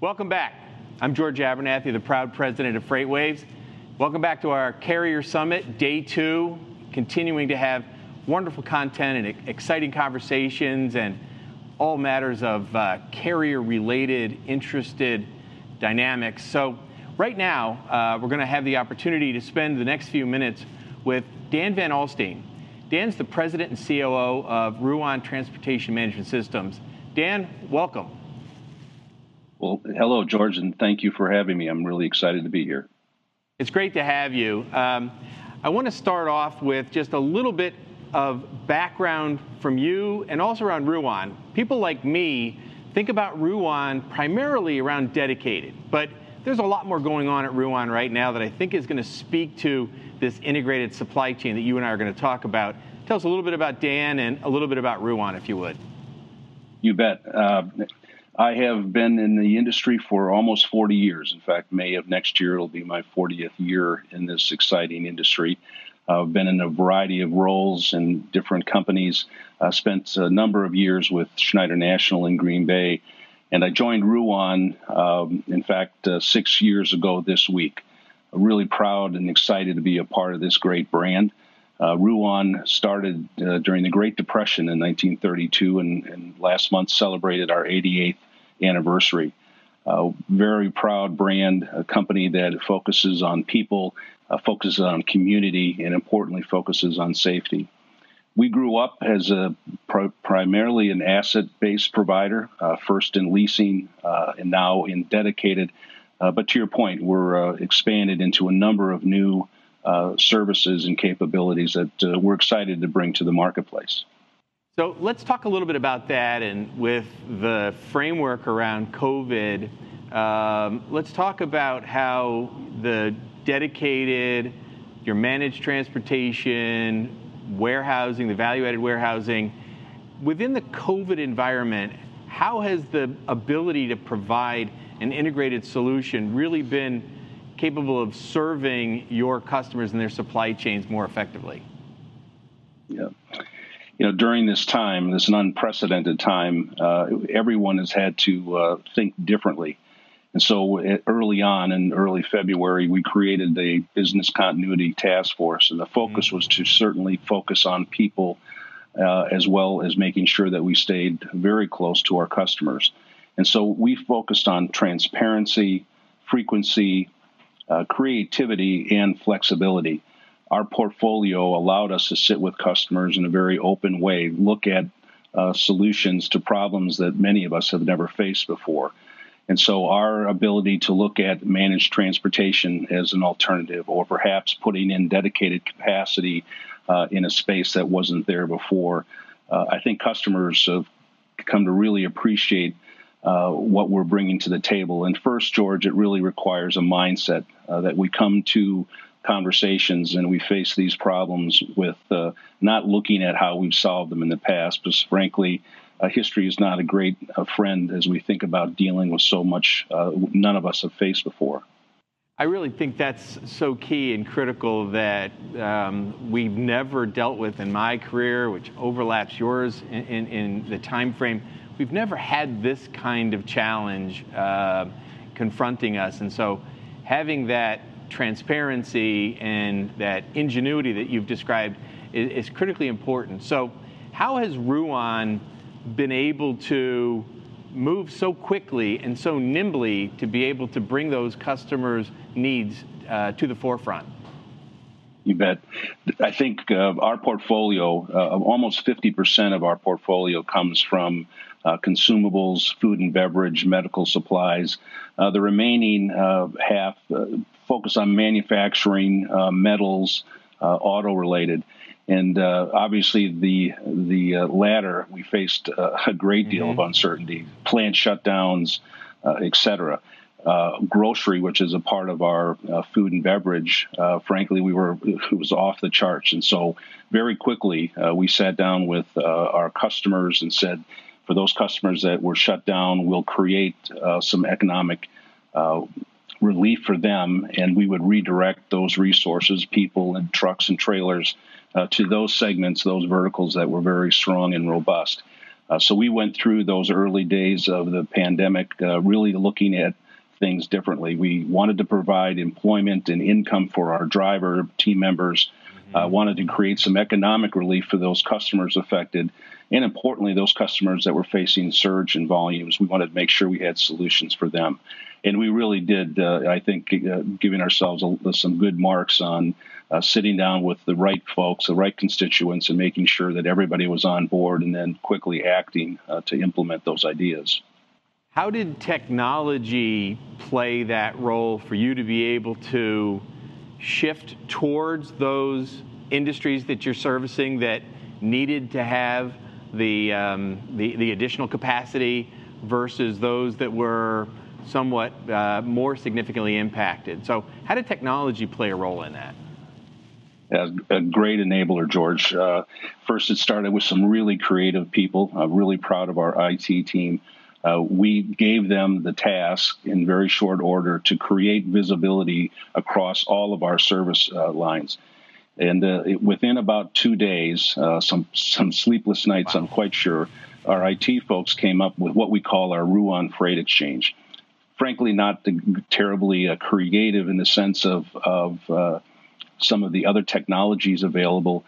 Welcome back. I'm George Abernathy, the proud president of FreightWaves. Welcome back to our Carrier Summit, day two, continuing to have wonderful content and exciting conversations and all matters of uh, carrier-related, interested dynamics. So right now, uh, we're going to have the opportunity to spend the next few minutes with Dan Van Alstine. Dan's the president and COO of Ruan Transportation Management Systems. Dan, welcome. Well, hello, George, and thank you for having me. I'm really excited to be here. It's great to have you. Um, I want to start off with just a little bit of background from you and also around Ruan. People like me think about Ruan primarily around dedicated, but there's a lot more going on at Ruan right now that I think is going to speak to this integrated supply chain that you and I are going to talk about. Tell us a little bit about Dan and a little bit about Ruan, if you would. You bet. Uh, I have been in the industry for almost 40 years. In fact, May of next year it'll be my 40th year in this exciting industry. I've been in a variety of roles in different companies. I spent a number of years with Schneider National in Green Bay, and I joined Ruan, um, in fact, uh, six years ago this week really proud and excited to be a part of this great brand. Uh, Ruan started uh, during the Great Depression in 1932 and, and, last month celebrated our 88th anniversary. Uh, very proud brand, a company that focuses on people, uh, focuses on community, and importantly, focuses on safety. We grew up as a primarily an asset based provider, uh, first in leasing uh, and now in dedicated uh, but to your point, we're uh, expanded into a number of new uh, services and capabilities that we're excited to bring to the marketplace. So let's talk a little bit about that, and with the framework around COVID, um, let's talk about how the dedicated, your managed transportation, warehousing, the value-added warehousing, within the COVID environment, how has the ability to provide an integrated solution really been capable of serving your customers and their supply chains more effectively? Yeah. You know, during this time, this an unprecedented time, uh, everyone has had to uh, think differently. And so uh, early on in early February, we created a business continuity task force. And the focus mm-hmm. was to certainly focus on people uh, as well as making sure that we stayed very close to our customers. And so we focused on transparency, frequency, uh, creativity, and flexibility. Our portfolio allowed us to sit with customers in a very open way, look at uh, solutions to problems that many of us have never faced before. And so, our ability to look at managed transportation as an alternative, or perhaps putting in dedicated capacity uh, in a space that wasn't there before, uh, I think customers have come to really appreciate uh, what we're bringing to the table. And first, George, it really requires a mindset uh, that we come to conversations and we face these problems with uh, not looking at how we've solved them in the past, because frankly, uh, history is not a great uh, friend as we think about dealing with so much none of us have faced before. I really think that's so key and critical that um, we've never dealt with in my career, which overlaps yours in, in, in the time frame we've never had this kind of challenge uh, confronting us. And so having that transparency and that ingenuity that you've described is, is critically important. So how has Ruan been able to move so quickly and so nimbly to be able to bring those customers' needs uh, to the forefront? You bet. I think uh, our portfolio, uh, almost 50% of our portfolio comes from uh, consumables, food and beverage, medical supplies. Uh, the remaining uh, half uh, focus on manufacturing, metals, auto related. And obviously, the the latter, we faced a great deal mm-hmm. of uncertainty, plant shutdowns, et cetera uh, grocery, which is a part of our uh, food and beverage, uh, frankly, we were it was off the charts, and so very quickly uh, we sat down with uh, our customers and said, for those customers that were shut down, we'll create uh, some economic relief for them, and we would redirect those resources, people and trucks and trailers, to those segments, those verticals that were very strong and robust. Uh, so we went through those early days of the pandemic, uh, really looking at things differently. We wanted to provide employment and income for our driver team members. Mm-hmm. Uh, wanted to create some economic relief for those customers affected, and importantly, those customers that were facing surge in volumes. We wanted to make sure we had solutions for them, and we really did. Uh, I think uh, giving ourselves a, some good marks on uh, sitting down with the right folks, the right constituents, and making sure that everybody was on board, and then quickly acting uh, to implement those ideas. How did technology play that role for you to be able to shift towards those industries that you're servicing that needed to have the, um, the, the, additional capacity versus those that were somewhat uh, more significantly impacted? So, how did technology play a role in that? a great enabler, George. Uh, first, it started with some really creative people. I'm really proud of our IT team. Uh, we gave them the task in very short order to create visibility across all of our service uh, lines. And uh, it, within about two days, uh, some some sleepless nights, wow. I'm quite sure, our IT folks came up with what we call our Ruan Freight Exchange. Frankly, not terribly uh, creative in the sense of of uh, some of the other technologies available,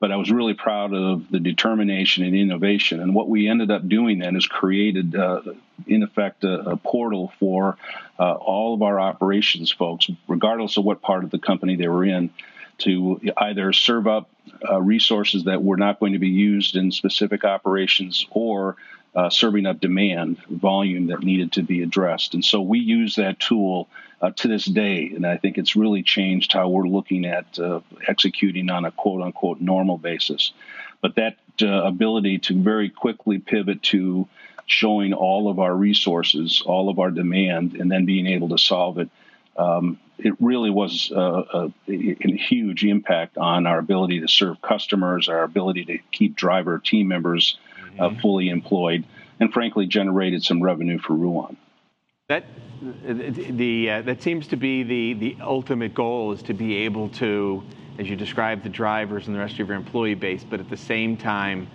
but I was really proud of the determination and innovation. And what we ended up doing then is created, uh, in effect, a, a portal for uh, all of our operations folks, regardless of what part of the company they were in, to either serve up uh, resources that were not going to be used in specific operations or uh, serving up demand volume that needed to be addressed. And so we use that tool uh, to this day, and I think it's really changed how we're looking at uh, executing on a quote unquote normal basis. But that uh, ability to very quickly pivot to showing all of our resources, all of our demand, and then being able to solve it. Um, it really was a, a, a, huge impact on our ability to serve customers, our ability to keep driver team members uh, mm-hmm. fully employed, and frankly generated some revenue for Ruan. That the uh, that seems to be the the ultimate goal is to be able to, as you described, the drivers and the rest of your employee base, but at the same time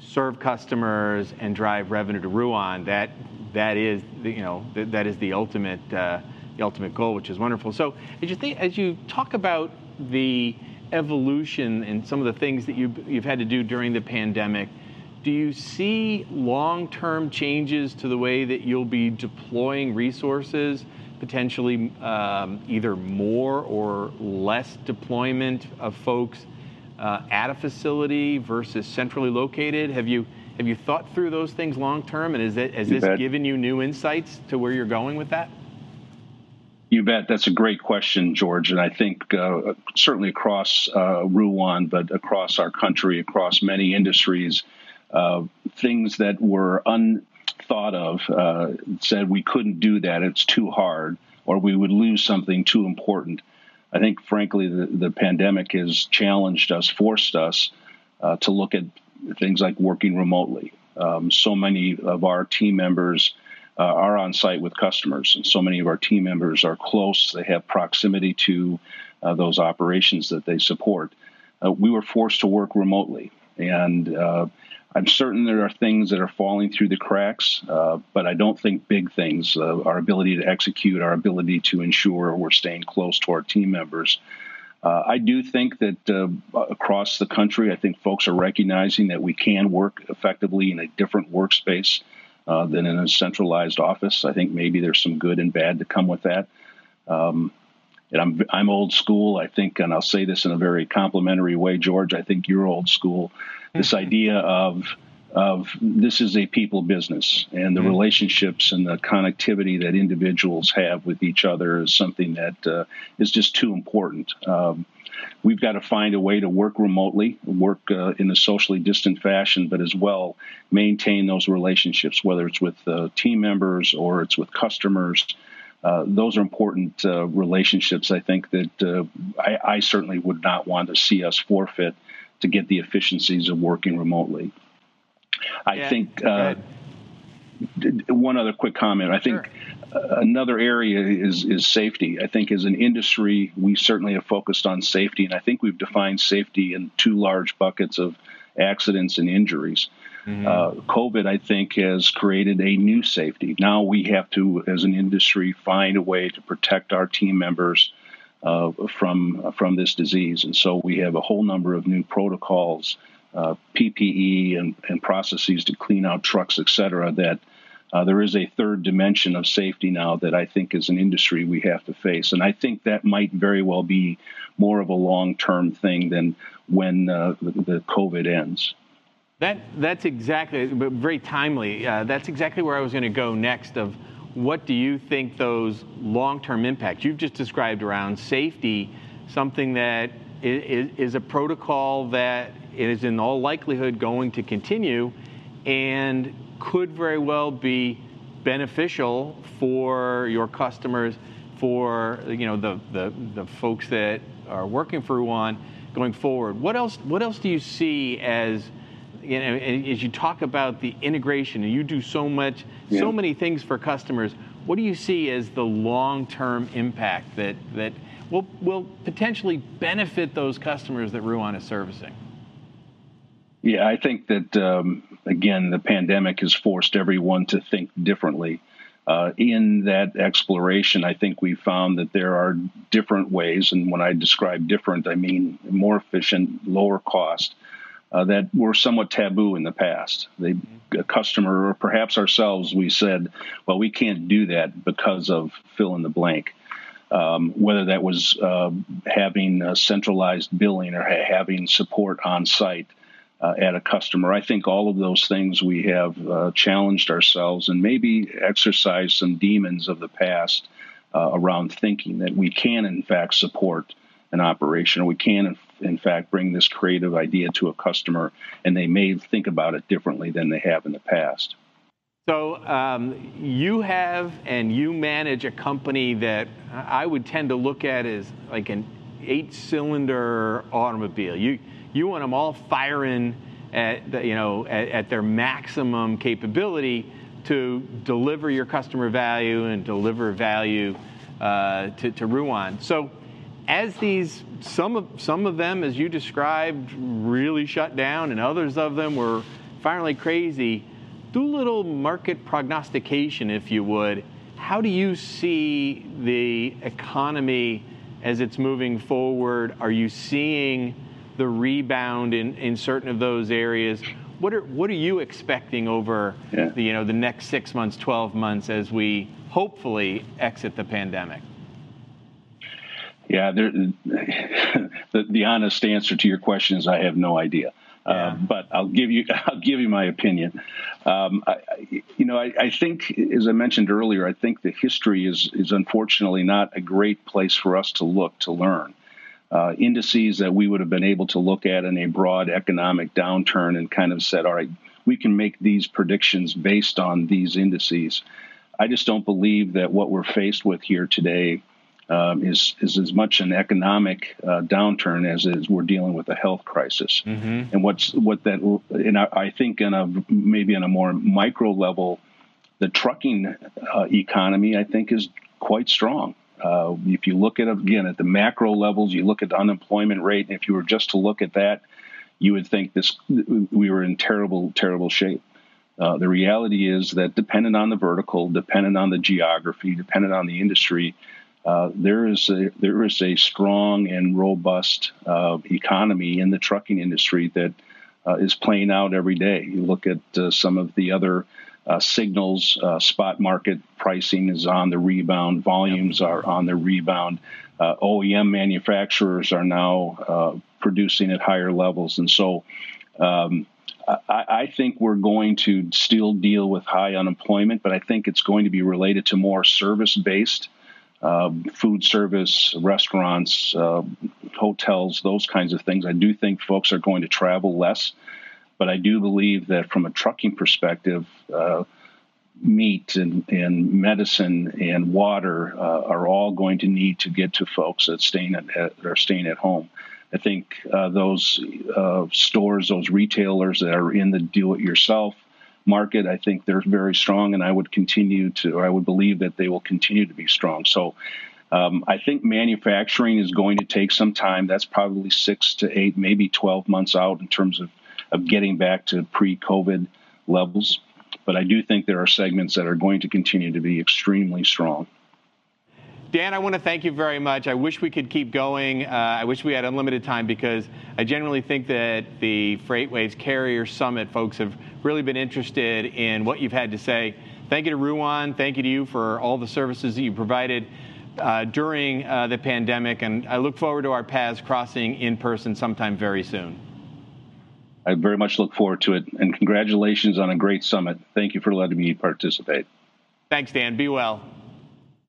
serve customers and drive revenue to Ruan. That that is the, you know that, that is the ultimate uh, the ultimate goal, which is wonderful. So as you think as you talk about the evolution and some of the things that you you've had to do during the pandemic do you see long term changes to the way that you'll be deploying resources, potentially um, either more or less deployment of folks uh, at a facility versus centrally located? Have you have you thought through those things long term, and is it, has this bet. given you new insights to where you're going with that? You bet. That's a great question, George. And I think uh, certainly across uh, Ruan, but across our country, across many industries, uh, things that were unthought of uh, said we couldn't do that, it's too hard, or we would lose something too important. I think, frankly, the, the pandemic has challenged us, forced us uh, to look at things like working remotely. Um, so many of our team members uh, are on site with customers, and so many of our team members are close. They have proximity to uh, those operations that they support. Uh, we were forced to work remotely, and uh, I'm certain there are things that are falling through the cracks, uh, but I don't think big things. Uh, our ability to execute, our ability to ensure we're staying close to our team members. Uh, I do think that uh, across the country, I think folks are recognizing that we can work effectively in a different workspace uh, than in a centralized office. I think maybe there's some good and bad to come with that. Um, and I'm I'm old school. I think, and I'll say this in a very complimentary way, George. I think you're old school this idea of of this is a people business and the mm-hmm. relationships and the connectivity that individuals have with each other is something that uh, is just too important. Um, we've got to find a way to work remotely, work uh, in a socially distant fashion, but as well maintain those relationships, whether it's with uh, team members or it's with customers. Uh, those are important uh, relationships. I think that uh, I, I, certainly would not want to see us forfeit to get the efficiencies of working remotely. I yeah, think uh, one other quick comment. I think sure. another area is is safety. I think as an industry, we certainly have focused on safety, and I think we've defined safety in two large buckets of accidents and injuries. Mm-hmm. Uh, COVID, I think, has created a new safety. Now we have to, as an industry, find a way to protect our team members uh, from from this disease, and so we have a whole number of new protocols, uh, PPE, and, and processes to clean out trucks, et cetera. That uh, there is a third dimension of safety now that I think, as an industry, we have to face, and I think that might very well be more of a long term thing than when uh, the, the COVID ends. That, that's exactly, very timely. Uh, that's exactly where I was going to go next. Of what do you think those long-term impacts you've just described around safety, something that is, is a protocol that is in all likelihood going to continue, and could very well be beneficial for your customers, for you know the the, the folks that are working for Ruan going forward. What else? What else do you see as you know, as you talk about the integration, and you do so much, yeah. so many things for customers. What do you see as the long-term impact that that will will potentially benefit those customers that Ruan is servicing? Yeah, I think that um, again, the pandemic has forced everyone to think differently. Uh, in that exploration, I think we found that there are different ways, and when I describe different, I mean more efficient, lower cost uh, that were somewhat taboo in the past. They, a customer, or perhaps ourselves, we said, well, we can't do that because of fill in the blank. Um, whether that was uh, having centralized billing or ha- having support on site uh, at a customer. I think all of those things we have uh, challenged ourselves and maybe exercised some demons of the past uh, around thinking that we can, in fact, support an operation. We can, in fact, bring this creative idea to a customer, and they may think about it differently than they have in the past. So um, you have and you manage a company that I would tend to look at as like an eight-cylinder automobile. You you want them all firing at the, you know at, at their maximum capability to deliver your customer value and deliver value uh, to, to Ruan. So as these some of some of them, as you described, really shut down, and others of them were finally crazy. Do a little market prognostication, if you would. How do you see the economy as it's moving forward? Are you seeing the rebound in, in certain of those areas? What are what are you expecting over yeah. the you know the next six months, twelve months as we hopefully exit the pandemic? Yeah, the, the honest answer to your question is I have no idea. Uh, yeah. Uh, but I'll give you I'll give you my opinion. Um, I, you know, I, I, think, as I mentioned earlier, I think the history is is unfortunately not a great place for us to look to learn. Uh, indices that we would have been able to look at in a broad economic downturn and kind of said, all right, we can make these predictions based on these indices. I just don't believe that what we're faced with here today um, is is as much an economic uh, downturn as is we're dealing with a health crisis. Mm-hmm. And what's what that and I, I, think in a maybe on a more micro level, the trucking uh, economy I think is quite strong. Uh, if you look at again at the macro levels, you look at the unemployment rate, and if you were just to look at that, you would think this we were in terrible terrible shape. Uh, the reality is that dependent on the vertical, dependent on the geography, dependent on the industry, uh, there is a there is a strong and robust uh, economy in the trucking industry that uh, is playing out every day. You look at uh, some of the other uh, signals. spot market pricing is on the rebound. Volumes are on the rebound. OEM manufacturers are now producing at higher levels, and so. Um, I, I, think we're going to still deal with high unemployment, but I think it's going to be related to more service based uh, food service, restaurants, uh, hotels, those kinds of things. I do think folks are going to travel less, but I do believe that from a trucking perspective, uh, meat and, and medicine and water uh, are all going to need to get to folks that staying at, that are staying at home. I think uh, those uh, stores, those retailers that are in the do-it-yourself market. I think they're very strong, and I would continue to, or I would believe that they will continue to be strong. So um, I think manufacturing is going to take some time. That's probably six to eight, maybe 12 months out in terms of of getting back to pre-COVID levels. But I do think there are segments that are going to continue to be extremely strong. Dan, I want to thank you very much. I wish we could keep going. Uh, I wish we had unlimited time because I generally think that the FreightWaves Carrier Summit folks have really been interested in what you've had to say. Thank you to Ruan. Thank you to you for all the services that you provided uh, during uh, the pandemic. And I look forward to our paths crossing in person sometime very soon. I very much look forward to it. And congratulations on a great summit. Thank you for letting me participate. Thanks, Dan. Be well.